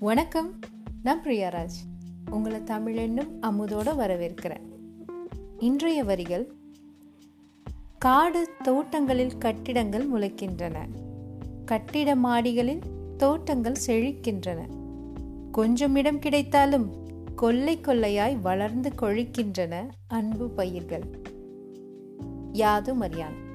வணக்கம். நான் பிரியாராஜ். உங்களை தமிழ் என்னும் அமுதோட வரவேற்கிறேன். இன்றைய வரிகள் காடு தோட்டங்களில் கட்டிடங்கள் முளைக்கின்றன. கட்டிட மாடிகளில் தோட்டங்கள் செழிக்கின்றன. கொஞ்சம் இடம் கிடைத்தாலும் கொள்ளை கொள்ளையாய் வளர்ந்து கொழிக்கின்றன அன்பு பயிர்கள். யாது மரியான்.